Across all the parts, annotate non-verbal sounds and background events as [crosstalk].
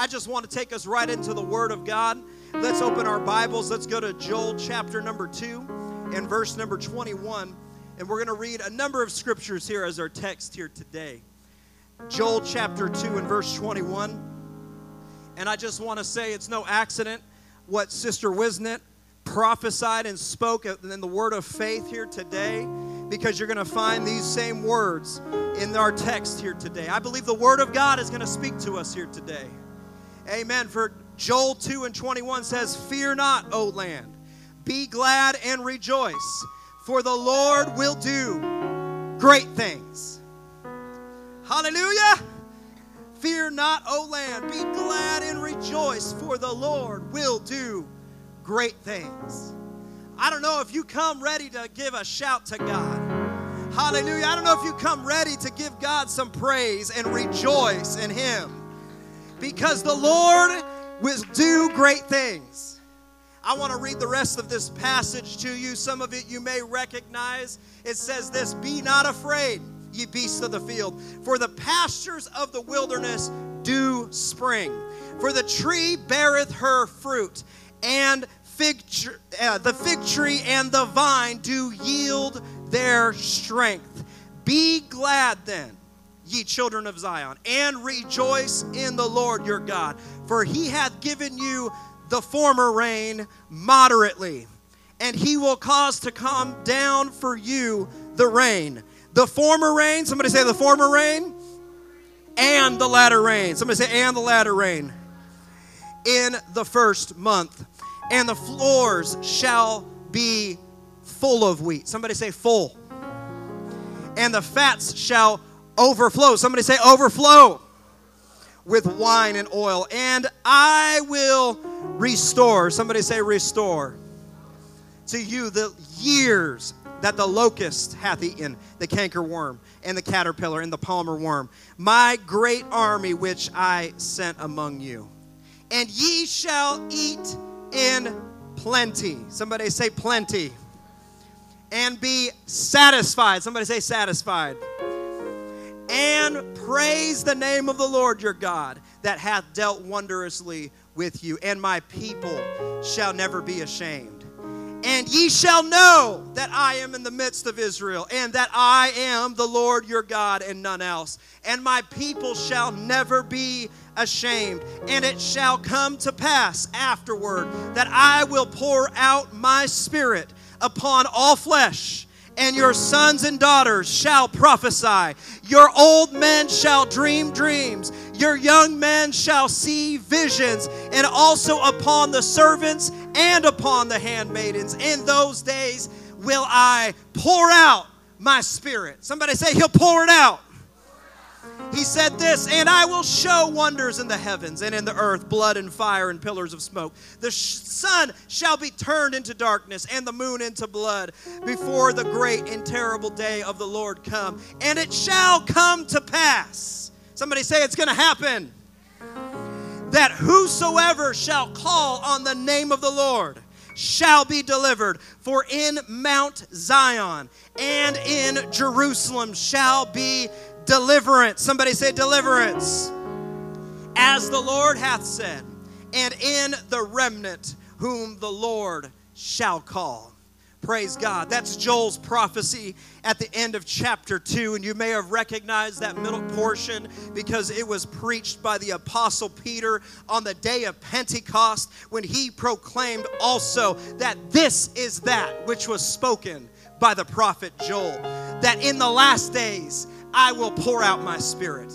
I just want to take us right into the Word of God. Let's open our Bibles. Let's go to Joel chapter number 2 and verse number 21. And we're going to read a number of scriptures here as our text here today. Joel chapter 2 and verse 21. And I just want to say it's no accident what Sister Wisnet prophesied and spoke in the word of faith here today because you're going to find these same words in our text here today. I believe the word of God is going to speak to us here today. Amen. For Joel 2 and 21 says, Fear not, O land, be glad and rejoice, for the Lord will do great things. Hallelujah. Fear not, O land, be glad and rejoice, for the Lord will do great things. I don't know if you come ready to give a shout to God. Hallelujah. I don't know if you come ready to give God some praise and rejoice in Him because the Lord will do great things. I want to read the rest of this passage to you. Some of it you may recognize. It says this Be not afraid ye beasts of the field. For the pastures of the wilderness do spring. For the tree beareth her fruit, and fig tr- uh, the fig tree and the vine do yield their strength. Be glad then, ye children of Zion, and rejoice in the Lord your God, for he hath given you the former rain moderately, and he will cause to come down for you the rain the former rain, somebody say the former rain, and the latter rain. Somebody say, and the latter rain. In the first month. And the floors shall be full of wheat. Somebody say, full. And the fats shall overflow. Somebody say, overflow with wine and oil. And I will restore. Somebody say, restore to you the years that the locust hath eaten, the cankerworm, and the caterpillar, and the palmer worm, my great army which I sent among you. And ye shall eat in plenty. Somebody say plenty. And be satisfied. Somebody say satisfied. And praise the name of the Lord your God that hath dealt wondrously with you. And my people shall never be ashamed. And ye shall know that I am in the midst of Israel, and that I am the Lord your God, and none else. And my people shall never be ashamed. And it shall come to pass afterward that I will pour out my spirit upon all flesh and your sons and daughters shall prophesy. Your old men shall dream dreams. Your young men shall see visions. And also upon the servants and upon the handmaidens. In those days will I pour out my spirit. Somebody say, He'll pour it out he said this, and I will show wonders in the heavens and in the earth, blood and fire and pillars of smoke. The sun shall be turned into darkness and the moon into blood before the great and terrible day of the Lord come. And it shall come to pass. Somebody say it's going to happen. That whosoever shall call on the name of the Lord shall be delivered. For in Mount Zion and in Jerusalem shall be deliverance. Somebody say deliverance. As the Lord hath said, and in the remnant whom the Lord shall call. Praise God. That's Joel's prophecy at the end of chapter 2. And you may have recognized that middle portion because it was preached by the Apostle Peter on the day of Pentecost when he proclaimed also that this is that which was spoken by the prophet Joel. That in the last days, I will pour out my spirit.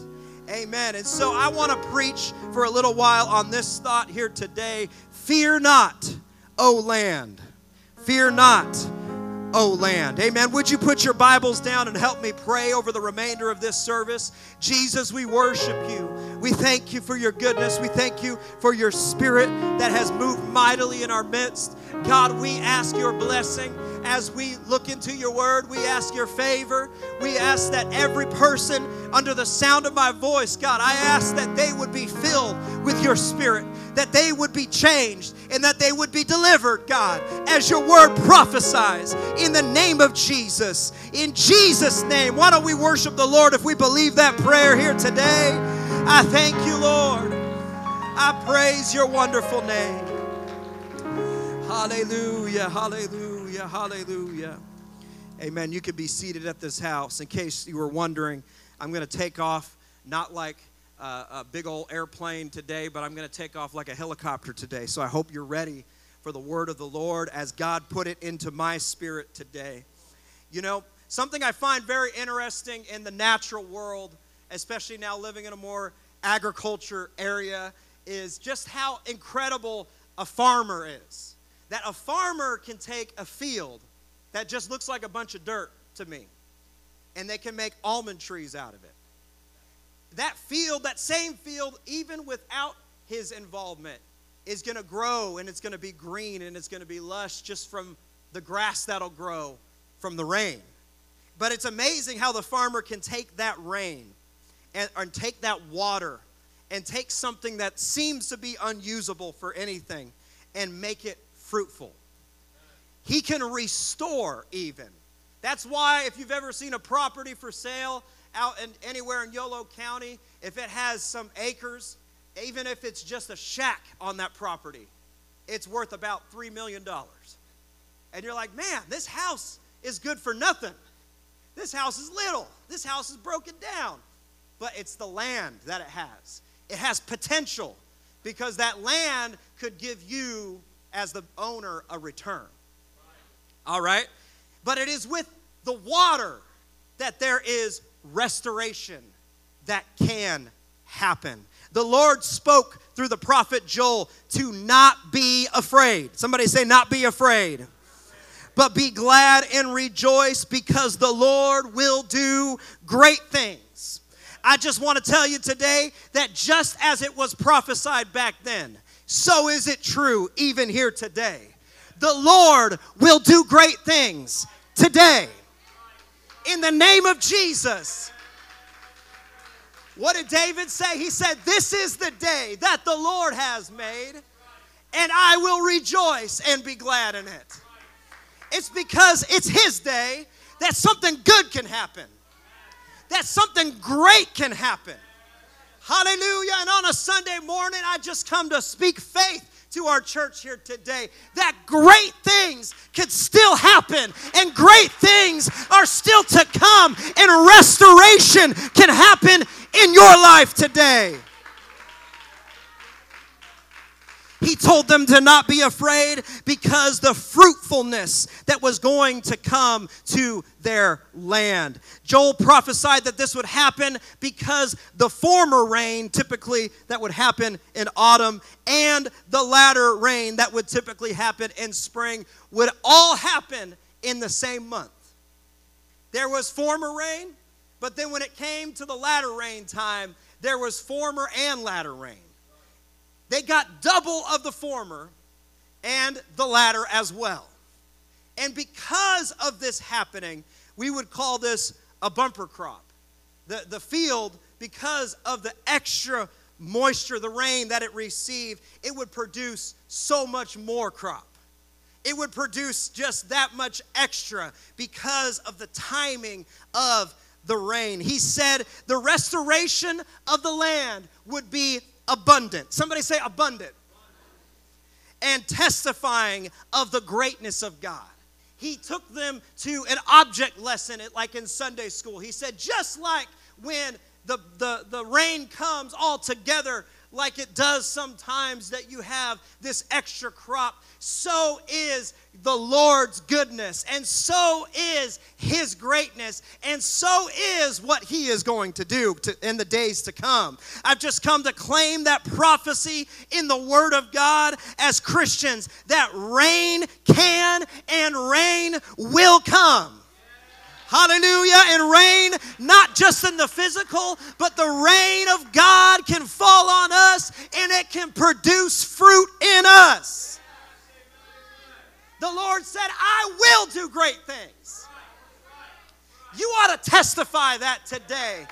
Amen. And so I want to preach for a little while on this thought here today. Fear not, O land. Fear not, O land. Amen. Would you put your Bibles down and help me pray over the remainder of this service? Jesus, we worship you. We thank you for your goodness. We thank you for your spirit that has moved mightily in our midst. God, we ask your blessing as we look into your word. We ask your favor. We ask that every person under the sound of my voice, God, I ask that they would be filled with your spirit, that they would be changed, and that they would be delivered, God, as your word prophesies in the name of Jesus. In Jesus' name, why don't we worship the Lord if we believe that prayer here today? I thank you, Lord. I praise your wonderful name. Hallelujah, hallelujah, hallelujah. Amen. You could be seated at this house. In case you were wondering, I'm going to take off not like uh, a big old airplane today, but I'm going to take off like a helicopter today. So I hope you're ready for the word of the Lord as God put it into my spirit today. You know, something I find very interesting in the natural world, especially now living in a more agriculture area, is just how incredible a farmer is that a farmer can take a field that just looks like a bunch of dirt to me and they can make almond trees out of it. That field, that same field, even without his involvement, is going to grow and it's going to be green and it's going to be lush just from the grass that'll grow from the rain. But it's amazing how the farmer can take that rain and, and take that water and take something that seems to be unusable for anything and make it fruitful. He can restore even. That's why, if you've ever seen a property for sale out in, anywhere in Yolo County, if it has some acres, even if it's just a shack on that property, it's worth about $3 million. And you're like, man, this house is good for nothing. This house is little. This house is broken down. But it's the land that it has. It has potential because that land could give you as the owner a return. All right? But it is with the water that there is restoration that can happen. The Lord spoke through the prophet Joel to not be afraid. Somebody say, not be afraid. But be glad and rejoice because the Lord will do great things. I just want to tell you today that just as it was prophesied back then, so is it true even here today. The Lord will do great things today. In the name of Jesus. What did David say? He said, This is the day that the Lord has made, and I will rejoice and be glad in it. It's because it's His day that something good can happen, that something great can happen. Hallelujah. And on a Sunday morning, I just come to speak faith to our church here today that great things can still happen and great things are still to come and restoration can happen in your life today. He told them to not be afraid because the fruitfulness that was going to come to their land. Joel prophesied that this would happen because the former rain, typically that would happen in autumn, and the latter rain that would typically happen in spring, would all happen in the same month. There was former rain, but then when it came to the latter rain time, there was former and latter rain. They got double of the former and the latter as well. And because of this happening, we would call this a bumper crop. The, the field, because of the extra moisture, the rain that it received, it would produce so much more crop. It would produce just that much extra because of the timing of the rain. He said the restoration of the land would be abundant. Somebody say abundant. And testifying of the greatness of God. He took them to an object lesson, like in Sunday school. He said, just like when the, the, the rain comes all together like it does sometimes that you have this extra crop, so is the Lord's goodness, and so is His greatness, and so is what He is going to do to, in the days to come. I've just come to claim that prophecy in the Word of God as Christians that rain can and rain will come. Hallelujah. And rain, not just in the physical, but the rain of God can fall on us and it can produce fruit in us. The Lord said, I will do great things. You ought to testify that today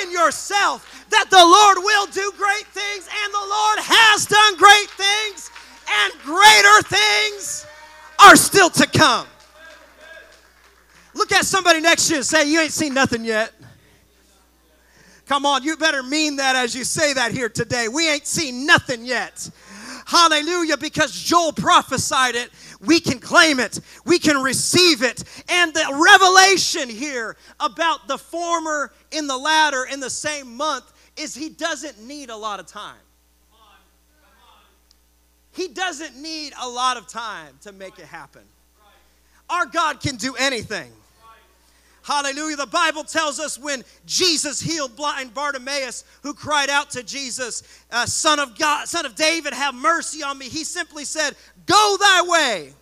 in yourself that the Lord will do great things and the Lord has done great things and greater things are still to come. Look at somebody next to you and say, You ain't seen nothing yet. Come on, you better mean that as you say that here today. We ain't seen nothing yet. Hallelujah, because Joel prophesied it. We can claim it, we can receive it. And the revelation here about the former in the latter in the same month is he doesn't need a lot of time. He doesn't need a lot of time to make it happen. Our God can do anything. Hallelujah. The Bible tells us when Jesus healed blind Bartimaeus, who cried out to Jesus, uh, Son of God, Son of David, have mercy on me. He simply said, Go thy way,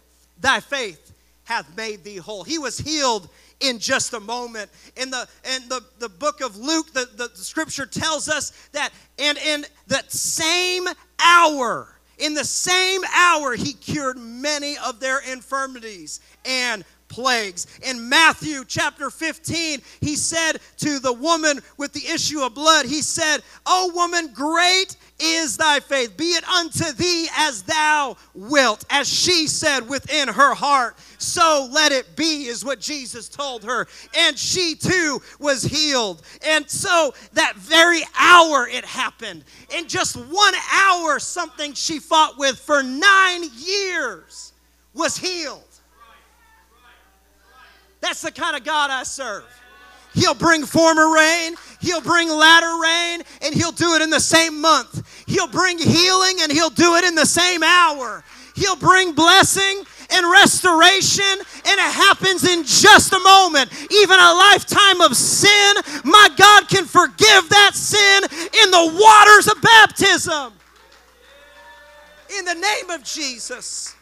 thy faith hath made thee whole. He was healed in just a moment. In the in the, the book of Luke, the, the, the scripture tells us that, and in that same hour, in the same hour, he cured many of their infirmities and plagues. In Matthew chapter 15, he said to the woman with the issue of blood, He said, O woman, great is thy faith. Be it unto thee as thou wilt. As she said within her heart, so let it be, is what Jesus told her. And she too was healed. And so that very hour it happened. In just one hour, something she fought with for nine years was healed. That's the kind of God I serve. He'll bring former rain, He'll bring latter rain, and He'll do it in the same month. He'll bring healing, and He'll do it in the same hour. He'll bring blessing and restoration, and it happens in just a moment. Even a lifetime of sin, my God can forgive that sin in the waters of baptism. In the name of Jesus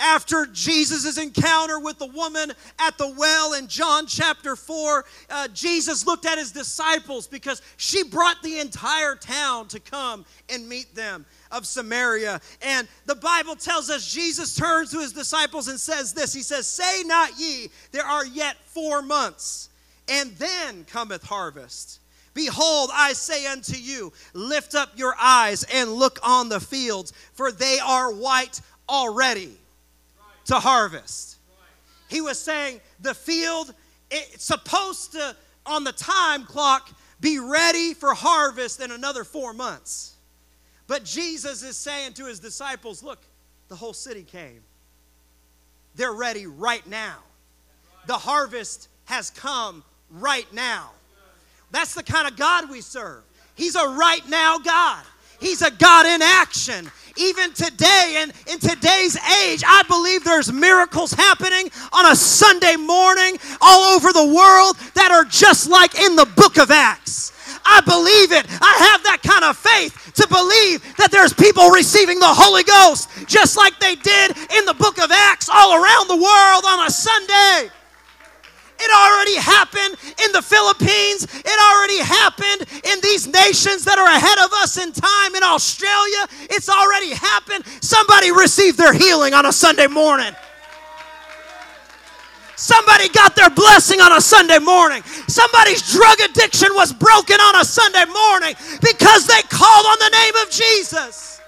after Jesus' encounter with the woman at the well in John chapter 4, uh, Jesus looked at his disciples because she brought the entire town to come and meet them of Samaria. And the Bible tells us Jesus turns to his disciples and says this He says, Say not ye, there are yet four months, and then cometh harvest. Behold, I say unto you, lift up your eyes and look on the fields, for they are white already to harvest. He was saying the field, it's supposed to, on the time clock, be ready for harvest in another four months. But Jesus is saying to his disciples, look, the whole city came. They're ready right now. The harvest has come right now. That's the kind of God we serve. He's a right now God. He's a God in action. Even today, and in today's age, I believe there's miracles happening on a Sunday morning all over the world that are just like in the book of Acts. I believe it. I have that kind of faith to believe that there's people receiving the Holy Ghost just like they did in the book of Acts all around the world on a Sunday. It already happened in the Philippines. It already happened in these nations that are ahead of us in time in Australia. It's already happened. Somebody received their healing on a Sunday morning. Somebody got their blessing on a Sunday morning. Somebody's drug addiction was broken on a Sunday morning because they called on the name of Jesus.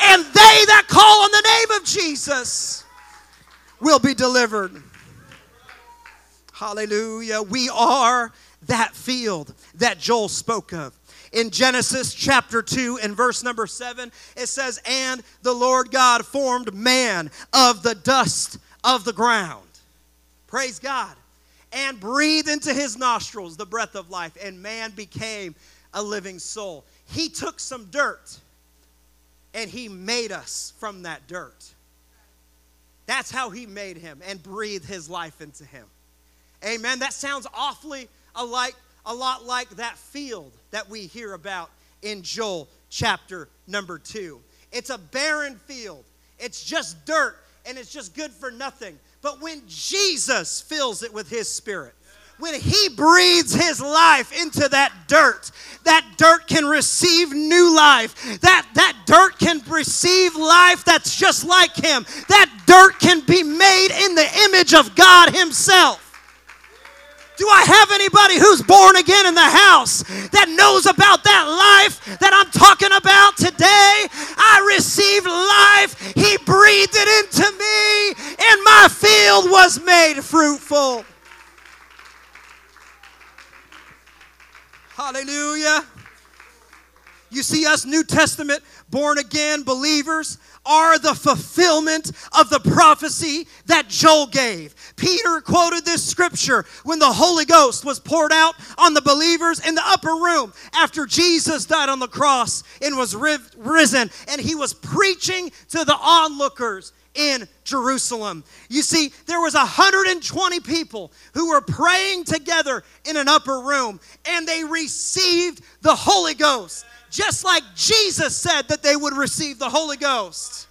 And they that call on the name of Jesus will be delivered. Hallelujah. We are that field that Joel spoke of. In Genesis chapter 2 and verse number 7, it says, And the Lord God formed man of the dust of the ground. Praise God. And breathed into his nostrils the breath of life, and man became a living soul. He took some dirt and he made us from that dirt. That's how he made him and breathed his life into him. Amen. That sounds awfully alike, a lot like that field that we hear about in Joel chapter number two. It's a barren field, it's just dirt, and it's just good for nothing. But when Jesus fills it with his spirit, when he breathes his life into that dirt, that dirt can receive new life. That, that dirt can receive life that's just like him. That dirt can be made in the image of God himself. Do I have anybody who's born again in the house that knows about that life that I'm talking about today? I received life. He breathed it into me, and my field was made fruitful. Hallelujah. You see, us New Testament born again believers are the fulfillment of the prophecy that Joel gave. Peter quoted this scripture when the Holy Ghost was poured out on the believers in the upper room after Jesus died on the cross and was risen, and he was preaching to the onlookers in Jerusalem. You see, there was 120 people who were praying together in an upper room and they received the Holy Ghost just like Jesus said that they would receive the Holy Ghost.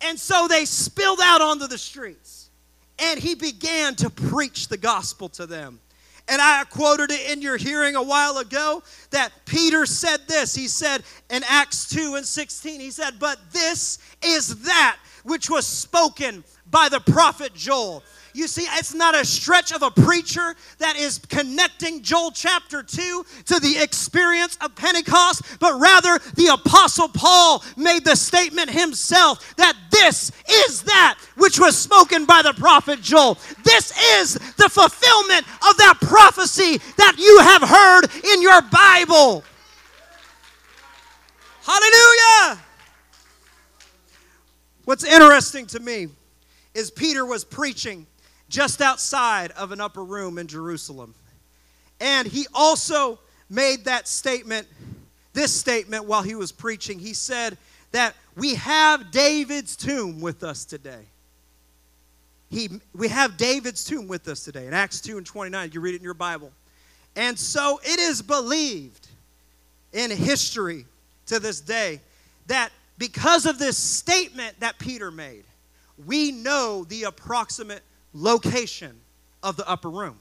And so they spilled out onto the streets and he began to preach the gospel to them. And I quoted it in your hearing a while ago that Peter said this. He said in Acts 2 and 16, he said, But this is that which was spoken by the prophet Joel. You see, it's not a stretch of a preacher that is connecting Joel chapter 2 to the experience of Pentecost, but rather the Apostle Paul made the statement himself that this is that which was spoken by the prophet Joel. This is the fulfillment of that prophecy that you have heard in your Bible. Hallelujah! What's interesting to me is Peter was preaching just outside of an upper room in Jerusalem. And he also made that statement, this statement, while he was preaching. He said that we have David's tomb with us today. He, we have David's tomb with us today. In Acts 2 and 29, you read it in your Bible. And so it is believed in history to this day that because of this statement that Peter made, we know the approximate location of the upper room.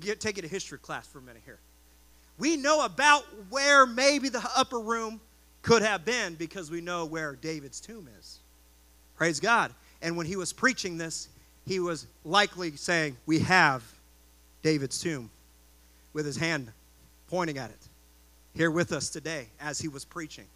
Get, take it a history class for a minute here. We know about where maybe the upper room could have been because we know where David's tomb is. Praise God. And when he was preaching this, he was likely saying, We have David's tomb with his hand pointing at it here with us today as he was preaching.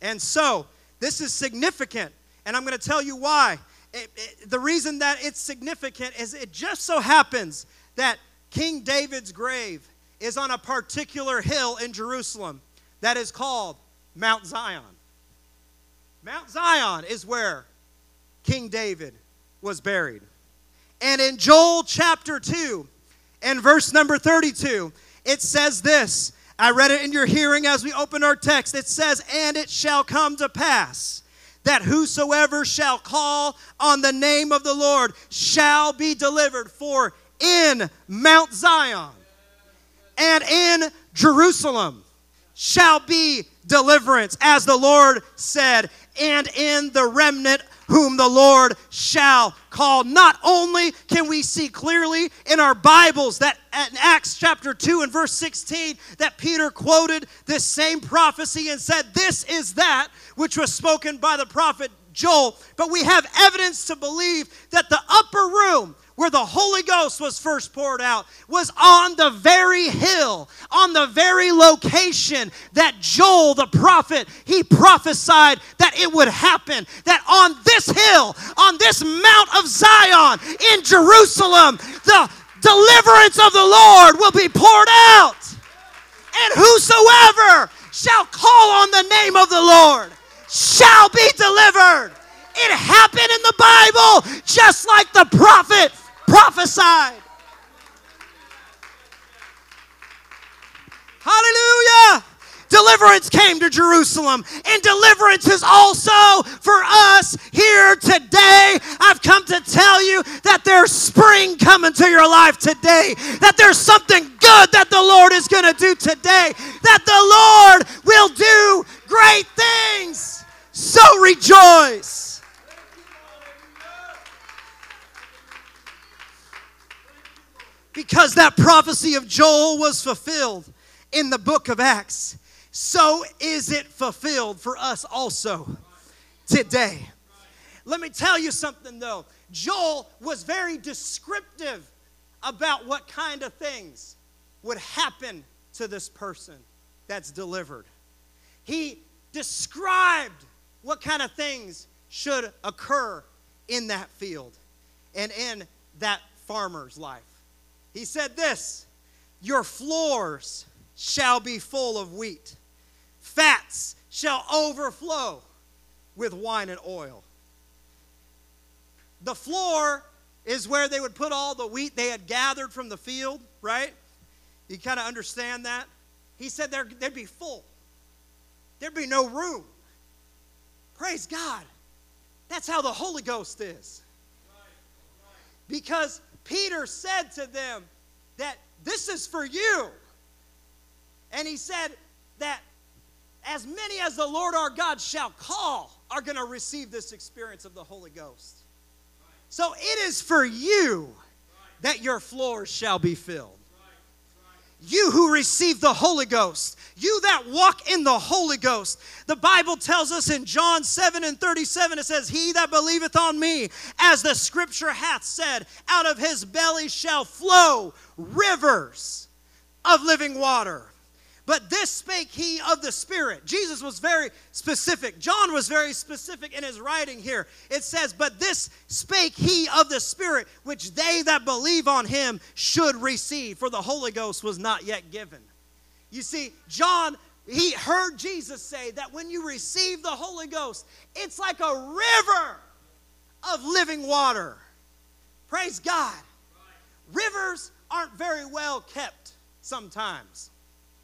And so, this is significant, and I'm going to tell you why. It, it, the reason that it's significant is it just so happens that King David's grave is on a particular hill in Jerusalem that is called Mount Zion. Mount Zion is where King David was buried. And in Joel chapter 2 and verse number 32, it says this. I read it in your hearing as we open our text. It says, And it shall come to pass that whosoever shall call on the name of the Lord shall be delivered. For in Mount Zion and in Jerusalem shall be deliverance, as the Lord said, and in the remnant whom the Lord shall call. Not only can we see clearly in our Bibles that in Acts chapter 2 and verse 16 that Peter quoted this same prophecy and said, This is that which was spoken by the prophet Joel, but we have evidence to believe that the upper room where the Holy Ghost was first poured out was on the very hill, on the very location that Joel the prophet, he prophesied that it would happen. That on this hill, on this Mount of Zion in Jerusalem, the deliverance of the Lord will be poured out. And whosoever shall call on the name of the Lord shall be delivered. It happened in the Bible just like the prophet prophesied. Hallelujah. Deliverance came to Jerusalem, and deliverance is also for us here today. I've come to tell you that there's spring coming to your life today, that there's something good that the Lord is going to do today, that the Lord will do great things. So rejoice. Because that prophecy of Joel was fulfilled in the book of Acts, so is it fulfilled for us also today. Let me tell you something though. Joel was very descriptive about what kind of things would happen to this person that's delivered. He described what kind of things should occur in that field and in that farmer's life. He said this Your floors shall be full of wheat, fats shall overflow with wine and oil. The floor is where they would put all the wheat they had gathered from the field, right? You kind of understand that? He said there, they'd be full, there'd be no room. Praise God. That's how the Holy Ghost is. Because Peter said to them that this is for you. And he said that as many as the Lord our God shall call are going to receive this experience of the Holy Ghost. So it is for you that your floors shall be filled. You who receive the Holy Ghost, you that walk in the Holy Ghost. The Bible tells us in John 7 and 37, it says, He that believeth on me, as the scripture hath said, out of his belly shall flow rivers of living water. But this spake he of the Spirit. Jesus was very specific. John was very specific in his writing here. It says, But this spake he of the Spirit, which they that believe on him should receive, for the Holy Ghost was not yet given. You see, John, he heard Jesus say that when you receive the Holy Ghost, it's like a river of living water. Praise God. Rivers aren't very well kept sometimes.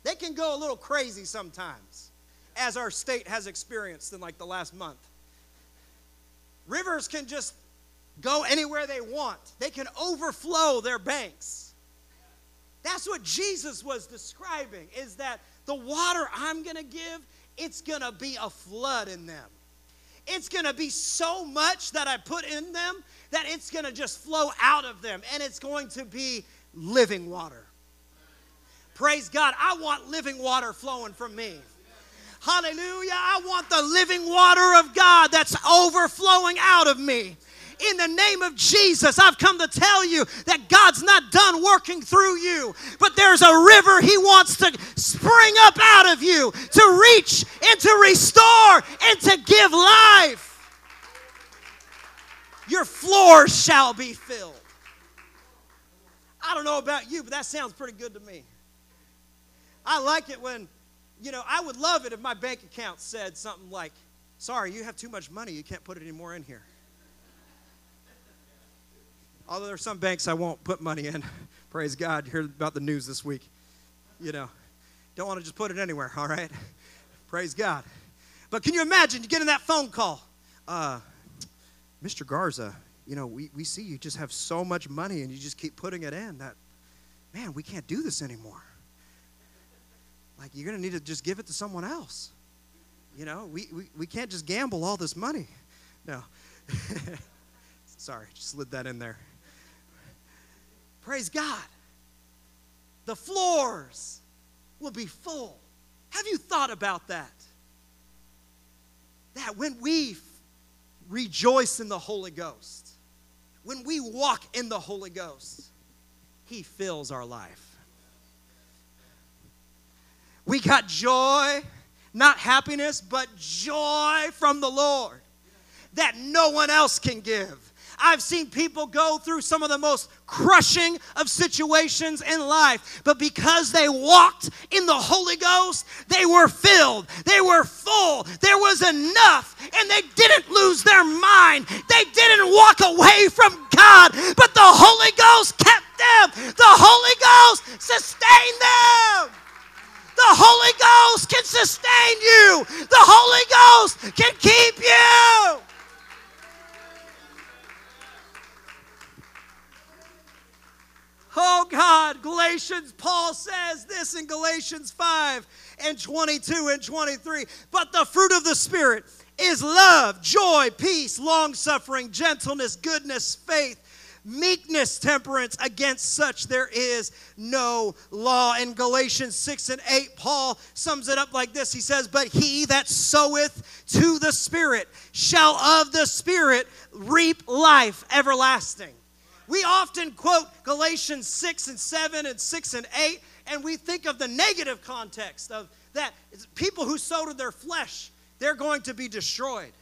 They can go a little crazy sometimes, as our state has experienced in like the last month. Rivers can just go anywhere they want, they can overflow their banks. That's what Jesus was describing is that the water I'm going to give, it's going to be a flood in them. It's going to be so much that I put in them that it's going to just flow out of them and it's going to be living water. Praise God. I want living water flowing from me. Hallelujah. I want the living water of God that's overflowing out of me. In the name of Jesus, I've come to tell you that God's not done working through you, but there's a river He wants to spring up out of you to reach and to restore and to give life. Your floor shall be filled. I don't know about you, but that sounds pretty good to me. I like it when, you know, I would love it if my bank account said something like, sorry, you have too much money, you can't put it anymore in here. Although there are some banks I won't put money in. [laughs] Praise God. Heard about the news this week. You know, don't want to just put it anywhere, all right? [laughs] Praise God. But can you imagine you getting that phone call? Uh, Mr. Garza, you know, we, we see you just have so much money and you just keep putting it in that, man, we can't do this anymore. Like, you're going to need to just give it to someone else. You know, we, we, we can't just gamble all this money. [laughs] No. [laughs] Sorry, just slid that in there. Praise God. The floors will be full. Have you thought about that? That when we rejoice in the Holy Ghost, when we walk in the Holy Ghost, He fills our life. We got joy, not happiness, but joy from the Lord that no one else can give. I've seen people go through some of the most crushing of situations in life, but because they walked in the Holy Ghost, they were filled, they were full, there was enough, and they didn't lose their mind. They didn't walk away from God, but the Holy Ghost kept them, the Holy Ghost sustained them. The Holy Ghost can sustain you. The Holy Ghost can keep you. Oh God, Galatians, Paul says this in Galatians 5 and 22 and 23. But the fruit of the Spirit is love, joy, peace, long suffering, gentleness, goodness, faith meekness, temperance. Against such there is no law. In Galatians 6 and 8, Paul sums it up like this He says, But he that soweth to the Spirit shall of the Spirit reap life everlasting. We often quote Galatians 6 and 7 and 6 and 8, and we think of the negative context of that people who sow to their flesh, they're going to be destroyed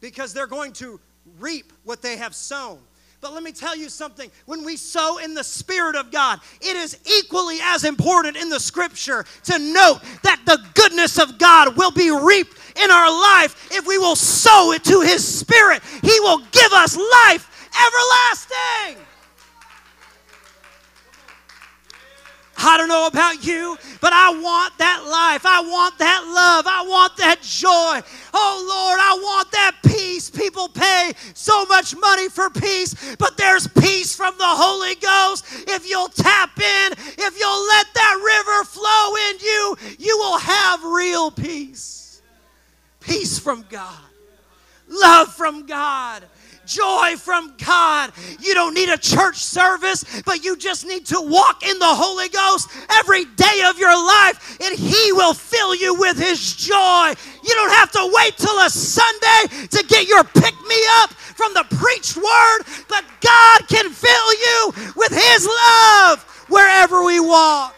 because they're going to reap what they have sown. But let me tell you something. When we sow in the Spirit of God, it is equally as important in the scripture to note that the goodness of God will be reaped in our life if we will sow it to His Spirit. He will give us life everlasting. I don't know about you, but I want that life. I want that love. I want that joy. Oh Lord, I want that peace. People pay so much money for peace, but there's peace from the Holy Ghost. If you'll tap in, if you'll let that river flow in you, you will have real peace. Peace from God, love from God joy from God. You don't need a church service, but you just need to walk in the Holy Ghost every day of your life, and He will fill you with His joy. You don't have to wait till a Sunday to get your pick me up from the preached word, but God can fill you with His love wherever we walk.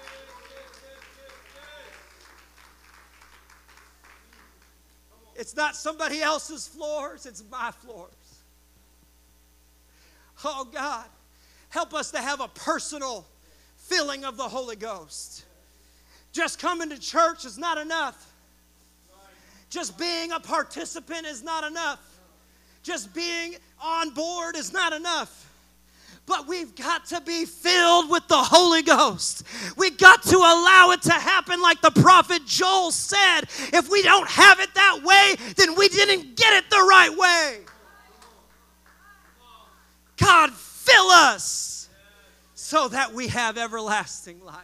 It's not somebody else's floors, it's my floors. Oh God, help us to have a personal filling of the Holy Ghost. Just coming to church is not enough. Just being a participant is not enough. Just being on board is not enough. But we've got to be filled with the Holy Ghost. We've got to allow it to happen like the prophet Joel said. If we don't have it that way, then we didn't get it the right way. God, fill us so that we have everlasting life,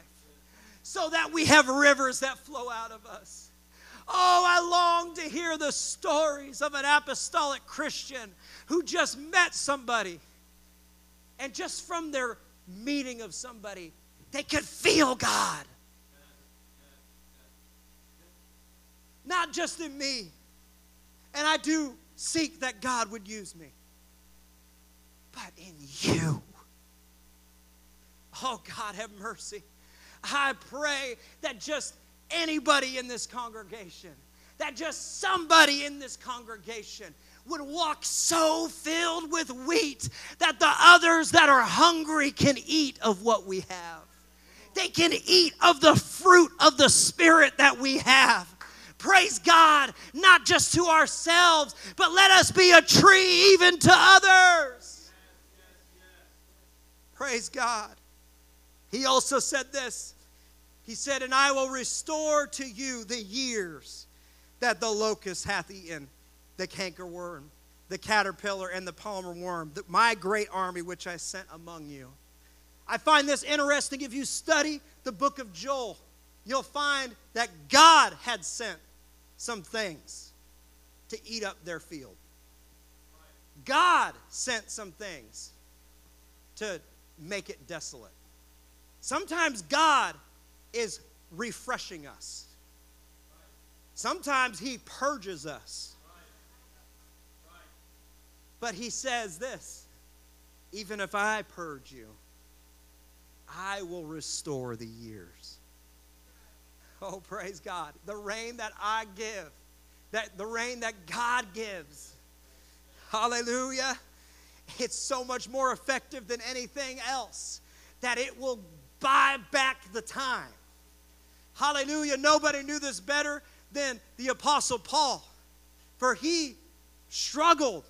so that we have rivers that flow out of us. Oh, I long to hear the stories of an apostolic Christian who just met somebody, and just from their meeting of somebody, they could feel God. Not just in me. And I do seek that God would use me but in you. Oh, God, have mercy. I pray that just anybody in this congregation, that just somebody in this congregation would walk so filled with wheat that the others that are hungry can eat of what we have. They can eat of the fruit of the Spirit that we have. Praise God, not just to ourselves, but let us be a tree even to others. Praise God. He also said this He said, And I will restore to you the years that the locust hath eaten, the cankerworm, the caterpillar, and the palmer worm, my great army which I sent among you. I find this interesting. If you study the book of Joel, you'll find that God had sent some things to eat up their field. God sent some things to make it desolate. Sometimes God is refreshing us. Sometimes He purges us. But He says this even if I purge you, I will restore the years. Oh, praise God. The rain that I give, that the rain that God gives. Hallelujah it's so much more effective than anything else that it will buy back the time. Hallelujah. Nobody knew this better than the Apostle Paul, for he struggled.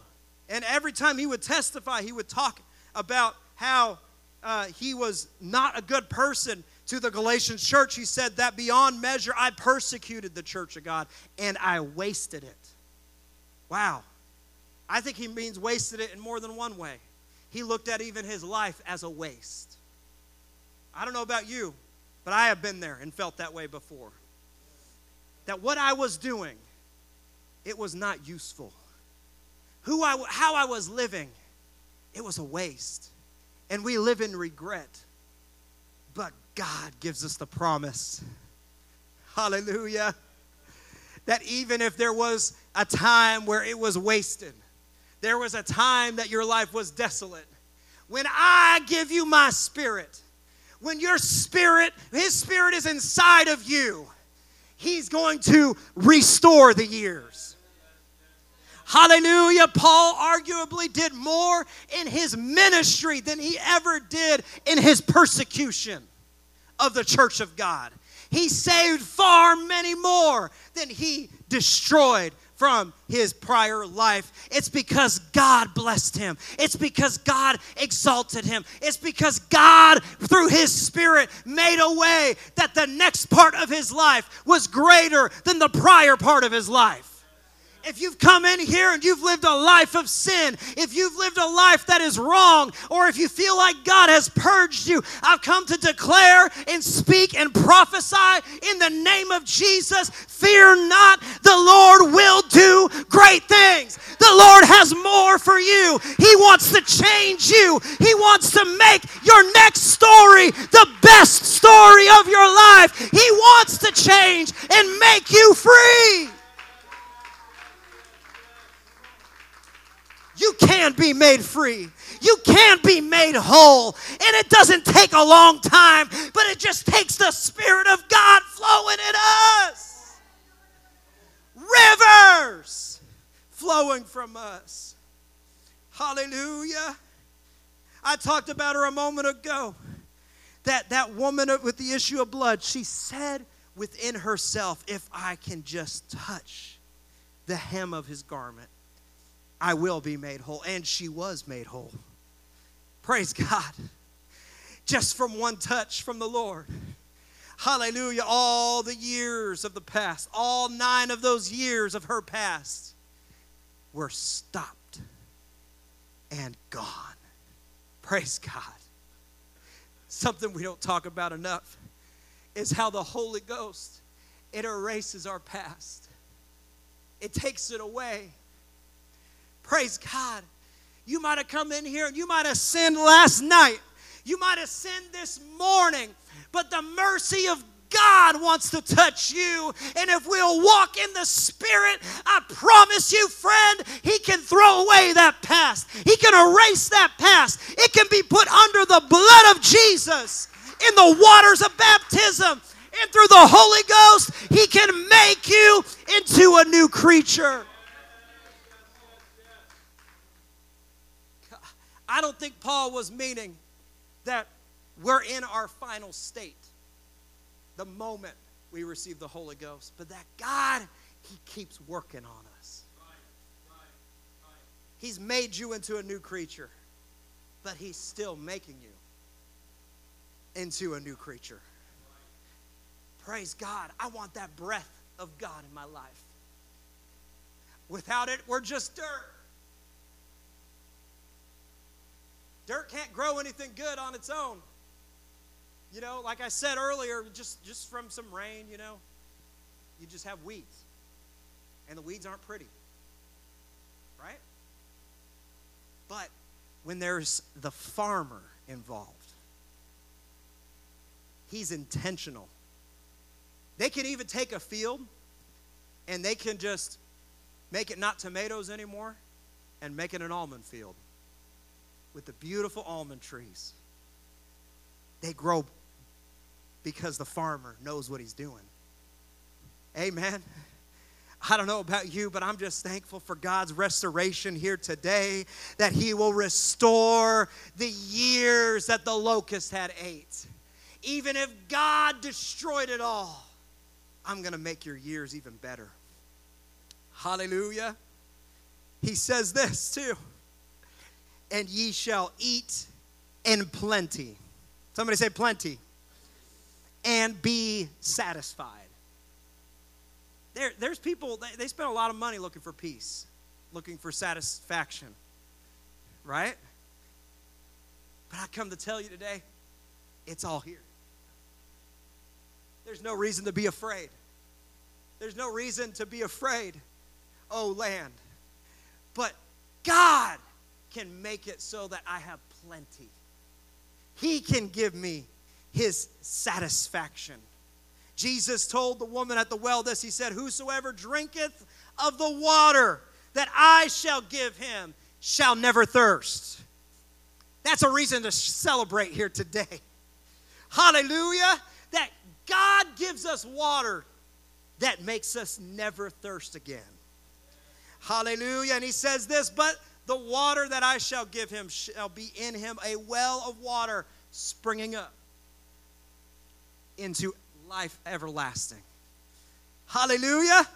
And every time he would testify, he would talk about how uh, he was not a good person to the Galatians church. He said that beyond measure, I persecuted the church of God and I wasted it. Wow. I think he means wasted it in more than one way. He looked at even his life as a waste. I don't know about you, but I have been there and felt that way before. That what I was doing, it was not useful. Who I, how I was living, it was a waste. and we live in regret. But God gives us the promise. Hallelujah. That even if there was a time where it was wasted, there was a time that your life was desolate. When I give you my spirit, when your spirit, his spirit is inside of you, he's going to restore the years. Hallelujah. Paul arguably did more in his ministry than he ever did in his persecution of the church of God. He saved far many more than he destroyed from his prior life. It's because God blessed him. It's because God exalted him. It's because God, through his Spirit, made a way that the next part of his life was greater than the prior part of his life. If you've come in here and you've lived a life of sin, if you've lived a life that is wrong, or if you feel like God has purged you, I've come to declare and speak and prophesy in the name of Jesus fear not, the Lord will do great things. The Lord has more for you. He wants to change you, He wants to make your next story the best story of your life. He wants to change and make you free. You can be made free. You can be made whole. And it doesn't take a long time, but it just takes the Spirit of God flowing in us. Rivers flowing from us. Hallelujah. I talked about her a moment ago. That, that woman with the issue of blood, she said within herself, If I can just touch the hem of his garment, I will be made whole. And she was made whole. Praise God. Just from one touch from the Lord. Hallelujah. All the years of the past, all nine of those years of her past were stopped and gone. Praise God. Something we don't talk about enough is how the Holy Ghost it erases our past. It takes it away Praise God. You might have come in here and you might have sinned last night. You might have sinned this morning. But the mercy of God wants to touch you. And if we'll walk in the Spirit, I promise you, friend, He can throw away that past. He can erase that past. It can be put under the blood of Jesus in the waters of baptism. And through the Holy Ghost, He can make you into a new creature. I don't think Paul was meaning that we're in our final state the moment we receive the Holy Ghost, but that God, He keeps working on us. He's made you into a new creature, but He's still making you into a new creature. Praise God. I want that breath of God in my life. Without it, we're just dirt. Dirt can't grow anything good on its own. You know, like I said earlier, just, just from some rain, you know, you just have weeds. And the weeds aren't pretty. Right? But when there's the farmer involved, he's intentional. They can even take a field and they can just make it not tomatoes anymore and make it an almond field with the beautiful almond trees. They grow because the farmer knows what he's doing. Amen. I don't know about you, but I'm just thankful for God's restoration here today that He will restore the years that the locust had ate. Even if God destroyed it all, I'm going to make your years even better. Hallelujah. He says this too and ye shall eat in plenty. Somebody say plenty. And be satisfied. There, there's people, they, they spend a lot of money looking for peace, looking for satisfaction, right? But I come to tell you today, it's all here. There's no reason to be afraid. There's no reason to be afraid, oh land. But God can make it so that I have plenty. He can give me his satisfaction. Jesus told the woman at the well this He said, Whosoever drinketh of the water that I shall give him shall never thirst. That's a reason to celebrate here today. Hallelujah. That God gives us water that makes us never thirst again. Hallelujah. And he says this, but the water that I shall give him shall be in him a well of water springing up into life everlasting. Hallelujah.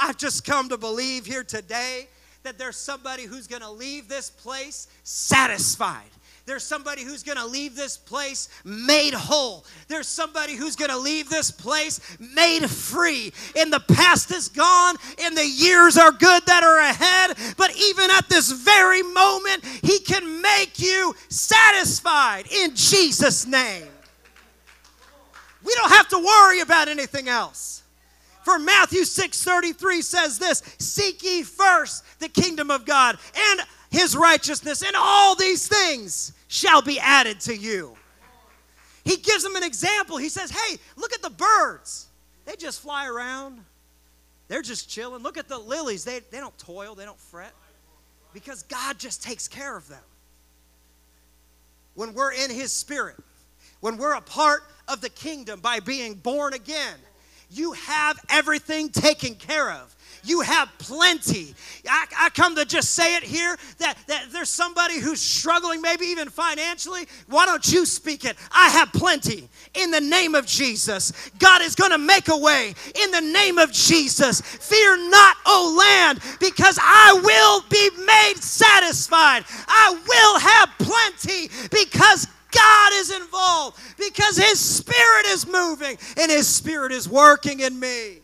I've just come to believe here today that there's somebody who's going to leave this place satisfied. There's somebody who's going to leave this place made whole. There's somebody who's going to leave this place made free. In the past is gone, and the years are good that are ahead. But even at this very moment, He can make you satisfied in Jesus' name. We don't have to worry about anything else. For Matthew 6:33 says this, seek ye first the kingdom of God and his righteousness, and all these things shall be added to you. He gives them an example. He says, Hey, look at the birds. They just fly around, they're just chilling. Look at the lilies. They, they don't toil, they don't fret because God just takes care of them. When we're in His Spirit, when we're a part of the kingdom by being born again, you have everything taken care of you have plenty. I, I, come to just say it here that, that there's somebody who's struggling, maybe even financially. Why don't you speak it? I have plenty in the name of Jesus. God is going to make a way in the name of Jesus. Fear not, O land, because I will be made satisfied. I will have plenty because God is involved because His Spirit is moving and His Spirit is working in me.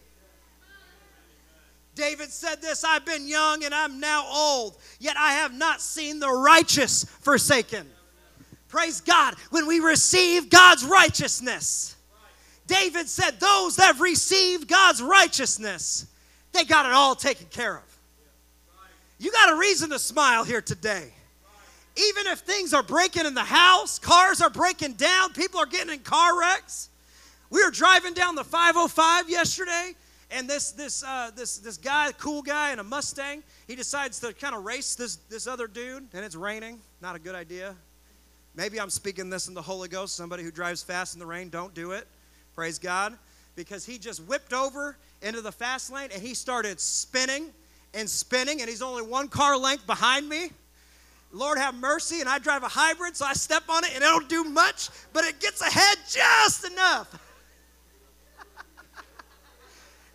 David said this I've been young and I'm now old, yet I have not seen the righteous forsaken. Praise God. When we receive God's righteousness, David said, Those that have received God's righteousness, they got it all taken care of. You got a reason to smile here today. Even if things are breaking in the house, cars are breaking down, people are getting in car wrecks. We were driving down the 505 yesterday and this this uh, this this guy, cool guy in a Mustang, he decides to kind of race this this other dude, and it's raining. Not a good idea. Maybe I'm speaking this in the Holy Ghost. Somebody who drives fast in the rain, don't do it. Praise God, because he just whipped over into the fast lane and he started spinning and spinning, and he's only one car length behind me. Lord have mercy, and I drive a hybrid, so I step on it and it don't do much, but it gets ahead just enough.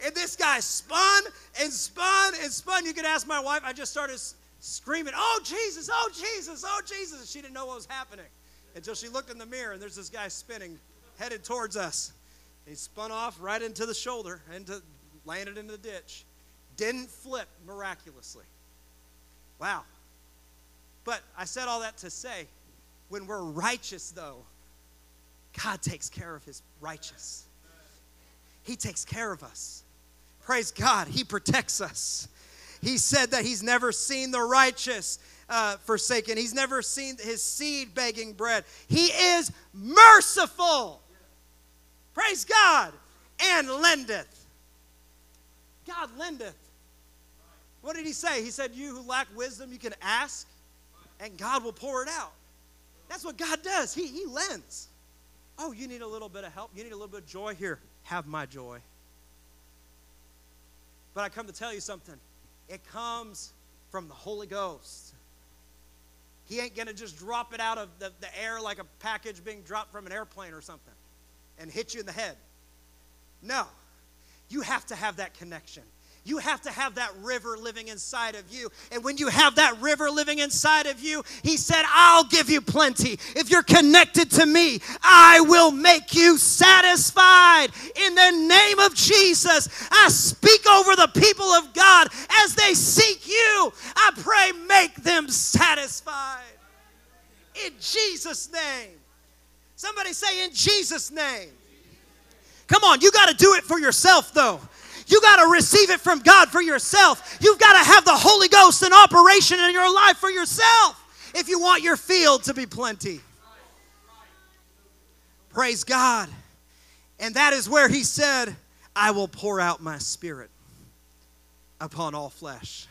And this guy spun and spun and spun. You could ask my wife, I just started screaming, Oh, Jesus, oh, Jesus, oh, Jesus. And she didn't know what was happening until she looked in the mirror and there's this guy spinning, headed towards us. He spun off right into the shoulder, into landed into the ditch. Didn't flip miraculously. Wow. But I said all that to say, when we're righteous, though, God takes care of his righteous. He takes care of us. Praise God, He protects us. He said that He's never seen the righteous uh, forsaken, He's never seen His seed begging bread. He is merciful. Praise God, and lendeth. God lendeth. What did He say? He said, You who lack wisdom, you can ask, and God will pour it out. That's what God does. He, he lends. Oh, you need a little bit of help. You need a little bit of joy. Here, have my joy. But I come to tell you something it comes from the Holy Ghost. He ain't going to just drop it out of the, the air like a package being dropped from an airplane or something and hit you in the head. No, you have to have that connection. You have to have that river living inside of you. And when you have that river living inside of you, he said, I'll give you plenty. If you're connected to me, I will make you satisfied. In the name of Jesus, I speak over the people of God as they seek you. I pray, make them satisfied. In Jesus' name. Somebody say, in Jesus' name. Come on, you got to do it for yourself, though. You got to receive it from God for yourself. You've got to have the Holy Ghost in operation in your life for yourself if you want your field to be plenty. Praise God. And that is where he said, I will pour out my spirit upon all flesh.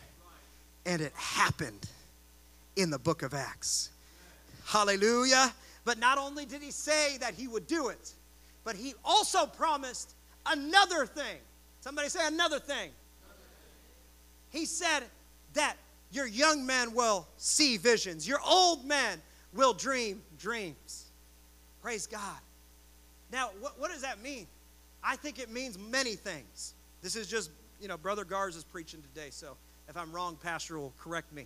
And it happened in the book of Acts. Hallelujah. But not only did he say that he would do it, but he also promised another thing. Somebody say another thing. He said that your young man will see visions, your old man will dream dreams. Praise God. Now, what, what does that mean? I think it means many things. This is just, you know, Brother Garz is preaching today, so if I'm wrong, Pastor will correct me.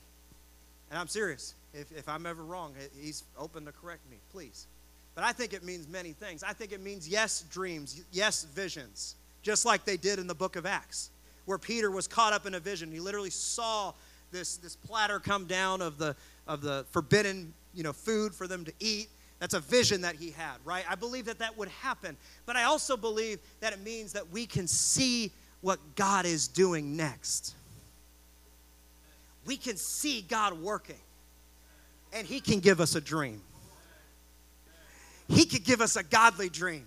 And I'm serious. If, if I'm ever wrong, he's open to correct me, please. But I think it means many things. I think it means yes, dreams, yes, visions, just like they did in the book of Acts, where Peter was caught up in a vision. He literally saw this, this platter come down of the, of the forbidden you know, food for them to eat. That's a vision that he had, right? I believe that that would happen. But I also believe that it means that we can see what God is doing next. We can see God working, and he can give us a dream. He could give us a godly dream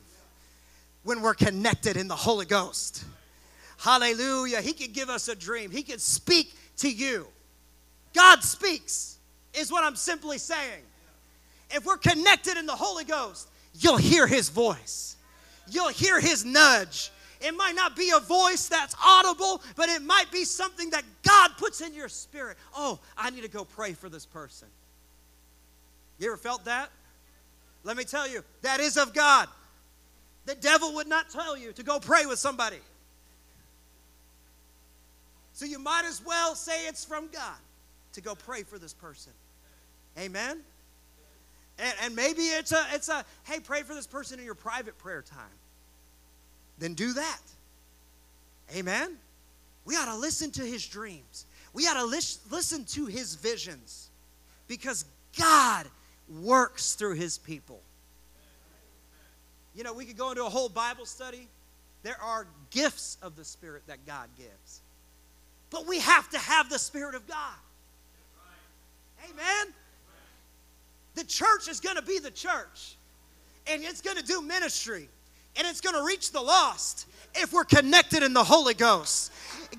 when we're connected in the Holy Ghost. Hallelujah. He could give us a dream. He could speak to you. God speaks, is what I'm simply saying. If we're connected in the Holy Ghost, you'll hear His voice, you'll hear His nudge. It might not be a voice that's audible, but it might be something that God puts in your spirit. Oh, I need to go pray for this person. You ever felt that? Let me tell you, that is of God. The devil would not tell you to go pray with somebody. So you might as well say it's from God to go pray for this person. Amen? And, and maybe it's a, it's a, hey, pray for this person in your private prayer time. Then do that. Amen? We ought to listen to his dreams. We ought to lis- listen to his visions because God works through his people. You know, we could go into a whole Bible study. There are gifts of the Spirit that God gives. But we have to have the Spirit of God. Amen. The church is going to be the church, and it's going to do ministry, and it's going to reach the lost if we're connected in the Holy Ghost.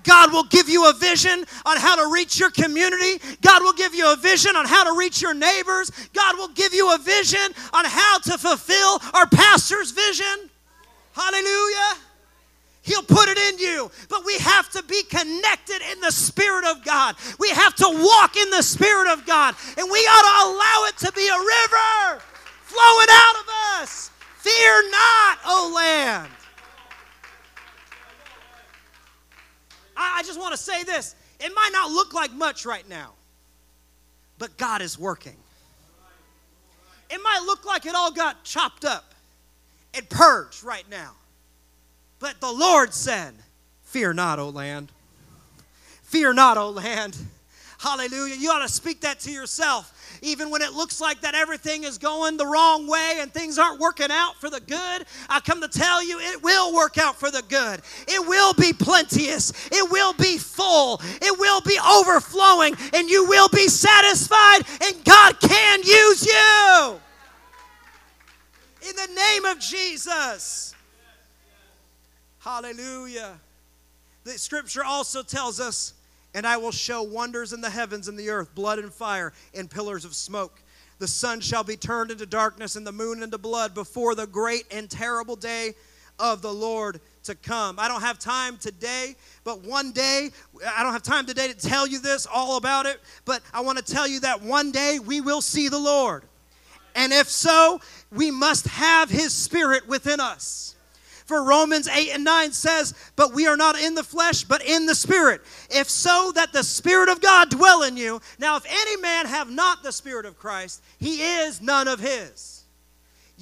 God will give you a vision on how to reach your community. God will give you a vision on how to reach your neighbors. God will give you a vision on how to fulfill our pastor's vision. Hallelujah. He'll put it in you. But we have to be connected in the Spirit of God. We have to walk in the Spirit of God. And we ought to allow it to be a river flowing out of us. Fear not, O land. I, I just want to say this. It might not look like much right now, but God is working. It might look like it all got chopped up and purged right now but the Lord said, Fear not, O land. Fear not, O land. [laughs] Hallelujah. You ought to speak that to yourself. Even when it looks like that everything is going the wrong way and things aren't working out for the good, I come to tell you it will work out for the good. It will be plenteous. It will be full. It will be overflowing and you will be satisfied and God can use you. In the name of Jesus. Hallelujah. The scripture also tells us, and I will show wonders in the heavens and the earth, blood and fire, and pillars of smoke. The sun shall be turned into darkness and the moon into blood before the great and terrible day of the Lord to come. I don't have time today, but one day, I don't have time today to tell you this all about it, but I want to tell you that one day we will see the Lord. And if so, we must have his spirit within us. For Romans 8 and 9 says, But we are not in the flesh, but in the Spirit. If so, that the Spirit of God dwell in you. Now, if any man have not the Spirit of Christ, he is none of his.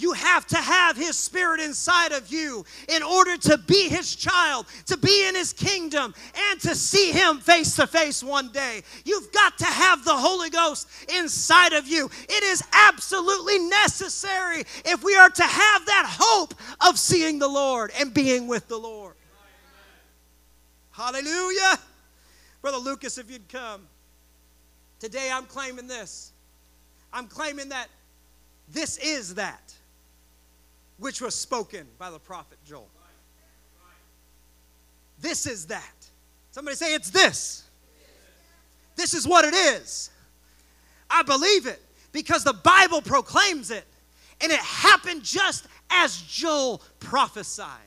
You have to have His Spirit inside of you in order to be His child, to be in His kingdom, and to see Him face to face one day. You've got to have the Holy Ghost inside of you. It is absolutely necessary if we are to have that hope of seeing the Lord and being with the Lord. Hallelujah. Brother Lucas, if you'd come. Today I'm claiming this. I'm claiming that this is that. Which was spoken by the prophet Joel. This is that. Somebody say, It's this. This is what it is. I believe it because the Bible proclaims it. And it happened just as Joel prophesied.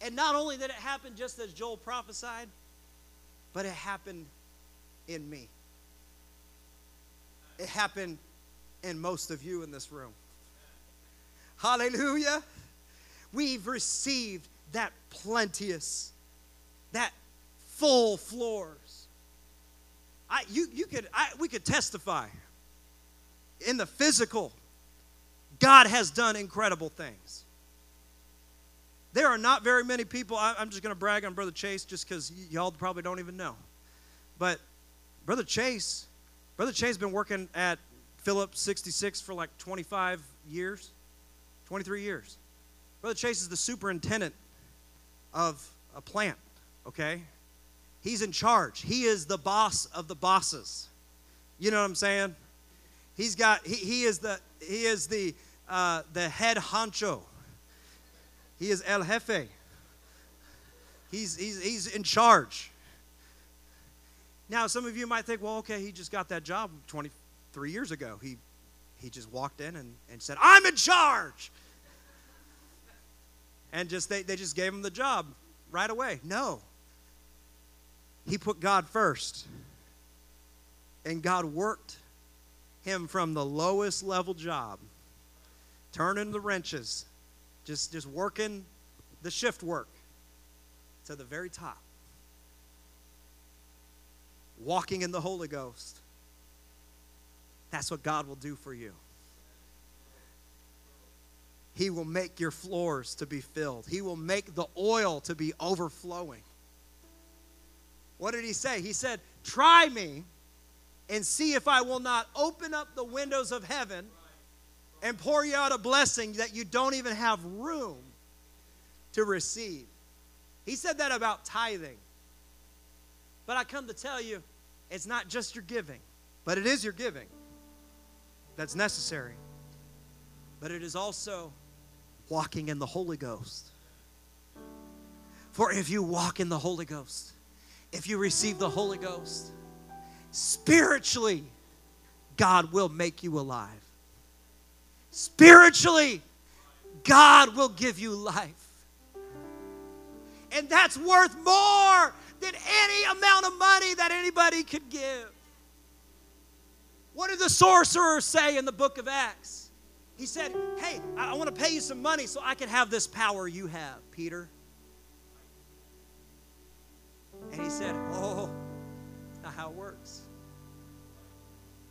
And not only did it happen just as Joel prophesied, but it happened in me. It happened in most of you in this room. Hallelujah. We've received that plenteous, that full floors. I, you, you could, I, we could testify in the physical. God has done incredible things. There are not very many people, I, am just going to brag on Brother Chase just because y- y'all probably don't even know. But Brother Chase, Brother Chase has been working at Phillips 66 for like 25 years, 23 years. Brother Chase is the superintendent of a plant, okay? He's in charge. He is the boss of the bosses. You know what I'm saying? He's got he, he is the he is the uh, the head honcho. He is el jefe. He's, he's, he's in charge. Now, some of you might think, well, okay, he just got that job 23 years ago. He, he just walked in and, and said, I'm in charge. And just they, they just gave him the job right away. No. He put God first. And God worked him from the lowest level job, turning the wrenches, just, just working the shift work to the very top. Walking in the Holy Ghost. That's what God will do for you. He will make your floors to be filled. He will make the oil to be overflowing. What did he say? He said, Try me and see if I will not open up the windows of heaven and pour you out a blessing that you don't even have room to receive. He said that about tithing. But I come to tell you, it's not just your giving, but it is your giving that's necessary. But it is also walking in the Holy Ghost. For if you walk in the Holy Ghost, if you receive the Holy Ghost, spiritually, God will make you alive. Spiritually, God will give you life. And that's worth more than any amount of money that anybody could give. What did the sorcerer say in the book of Acts? He said, Hey, I want to pay you some money so I can have this power you have, Peter. And he said, Oh, not how it works.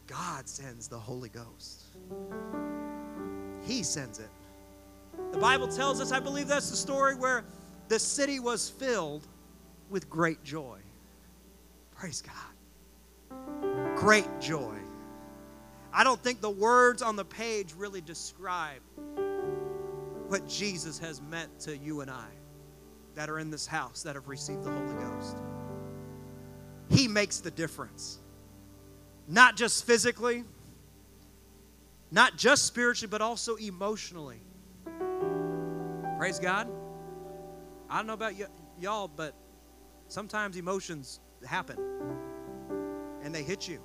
God sends the Holy Ghost. He sends it. The Bible tells us, I believe that's the story where the city was filled with great joy. Praise God. Great joy. I don't think the words on the page really describe what Jesus has meant to you and I that are in this house that have received the Holy Ghost. He makes the difference. Not just physically, not just spiritually, but also emotionally. Praise God. I don't know about y- y'all, but sometimes emotions happen and they hit you.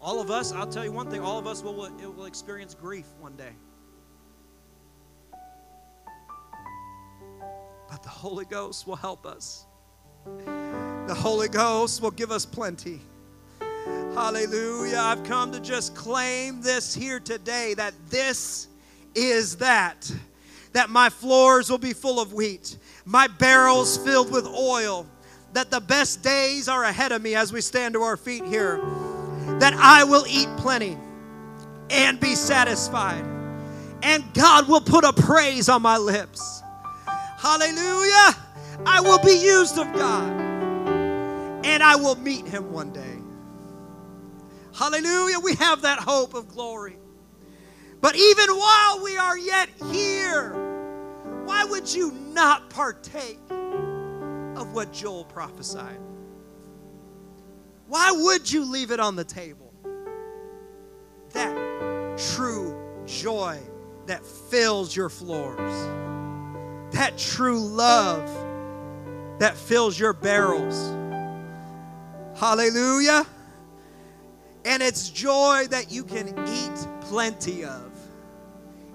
All of us, I'll tell you one thing, all of us will, will experience grief one day. But the Holy Ghost will help us. The Holy Ghost will give us plenty. Hallelujah. I've come to just claim this here today that this is that. That my floors will be full of wheat, my barrels filled with oil, that the best days are ahead of me as we stand to our feet here, that I will eat plenty and be satisfied, and God will put a praise on my lips. Hallelujah. I will be used of God, and I will meet Him one day. Hallelujah. We have that hope of glory. But even while we are yet here, why would you not partake of what Joel prophesied? Why would you leave it on the table? That true joy that fills your floors, that true love that fills your barrels. Hallelujah. And it's joy that you can eat plenty of.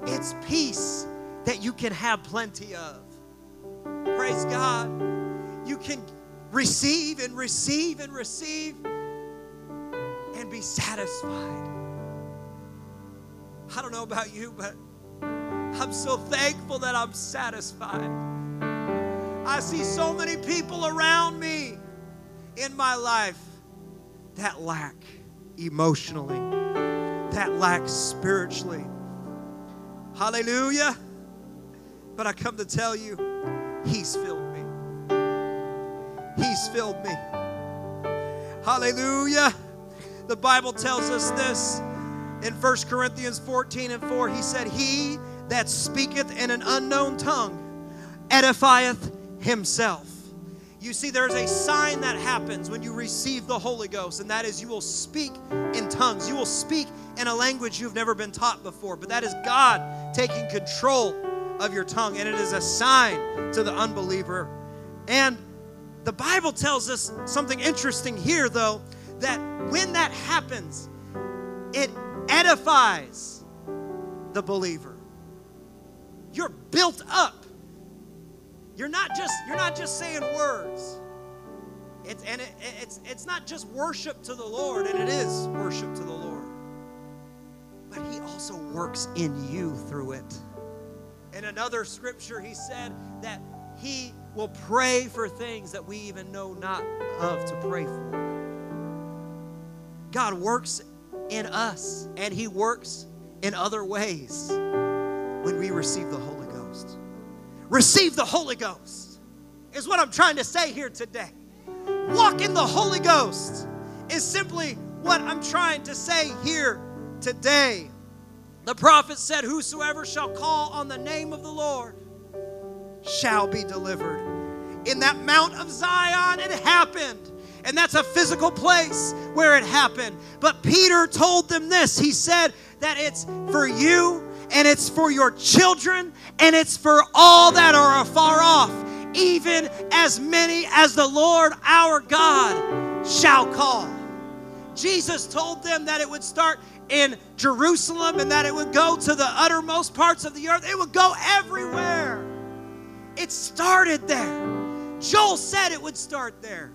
It's peace that you can have plenty of. Praise God. You can receive and receive and receive and be satisfied. I don't know about you, but I'm so thankful that I'm satisfied. I see so many people around me in my life that lack emotionally, that lack spiritually. Hallelujah. But I come to tell you, He's filled me. He's filled me. Hallelujah. The Bible tells us this in 1 Corinthians 14 and 4. He said, He that speaketh in an unknown tongue edifieth himself. You see, there's a sign that happens when you receive the Holy Ghost, and that is you will speak in tongues. You will speak in a language you've never been taught before. But that is God taking control of your tongue, and it is a sign to the unbeliever. And the Bible tells us something interesting here, though, that when that happens, it edifies the believer. You're built up. You're not just you're not just saying words. It's and it, it's it's not just worship to the Lord, and it is worship to the Lord. But He also works in you through it. In another scripture, He said that He will pray for things that we even know not of to pray for. God works in us, and He works in other ways when we receive the Holy Ghost. Receive the Holy Ghost is what I'm trying to say here today. Walk in the Holy Ghost is simply what I'm trying to say here today. The prophet said, Whosoever shall call on the name of the Lord shall be delivered. In that Mount of Zion, it happened. And that's a physical place where it happened. But Peter told them this He said that it's for you and it's for your children, and it's for all that are afar off, even as many as the Lord our God shall call. Jesus told them that it would start in Jerusalem and that it would go to the uttermost parts of the earth. It would go everywhere. It started there. Joel said it would start there,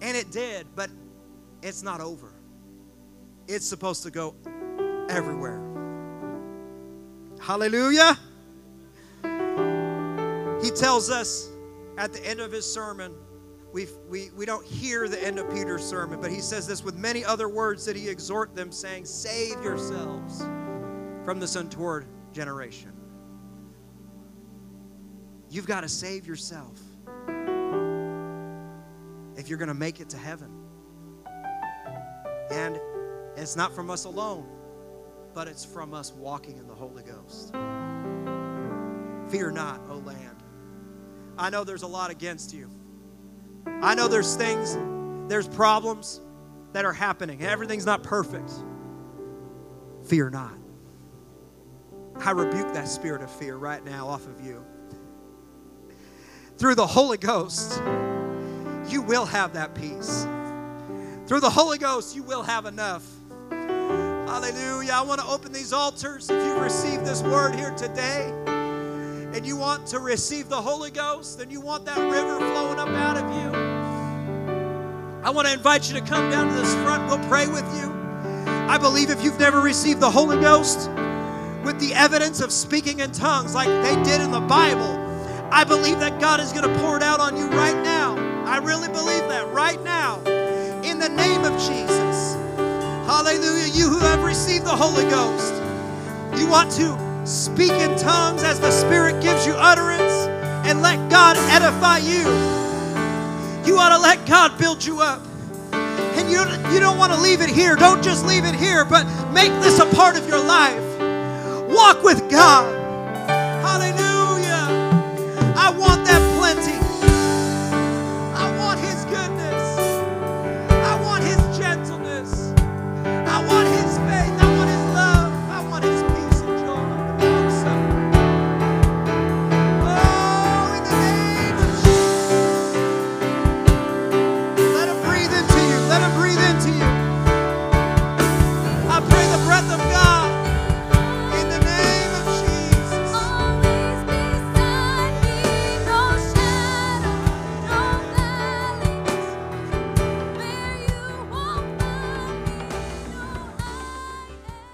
and it did, but it's not over. It's supposed to go everywhere. Hallelujah. He tells us at the end of his sermon, we we, we don't hear the end of Peter's sermon, but he says this with many other words that he exhort them, saying, Save yourselves from this untoward generation. You've got to save yourself if you're going to make it to heaven. And it's not from us alone but it's from us walking in the Holy Ghost. Fear not, O land. I know there's a lot against you. I know there's things, there's problems that are happening. Everything's not perfect. Fear not. I rebuke that spirit of fear right now off of you. Through the Holy Ghost, you will have that peace. Through the Holy Ghost, you will have enough. Hallelujah. I want to open these altars. If you received this word here today and you want to receive the Holy Ghost and you want that river flowing up out of you, I want to invite you to come down to this front. We'll pray with you. I believe if you've never received the Holy Ghost with the evidence of speaking in tongues like they did in the Bible, I believe that God is going to pour it out on you right now. I really believe that right now. In the name of Jesus. Hallelujah. You who have received the Holy Ghost, you want to speak in tongues as the Spirit gives you utterance and let God edify you. You ought to let God build you up. And you, you don't want to leave it here. Don't just leave it here, but make this a part of your life. Walk with God. Hallelujah. Want that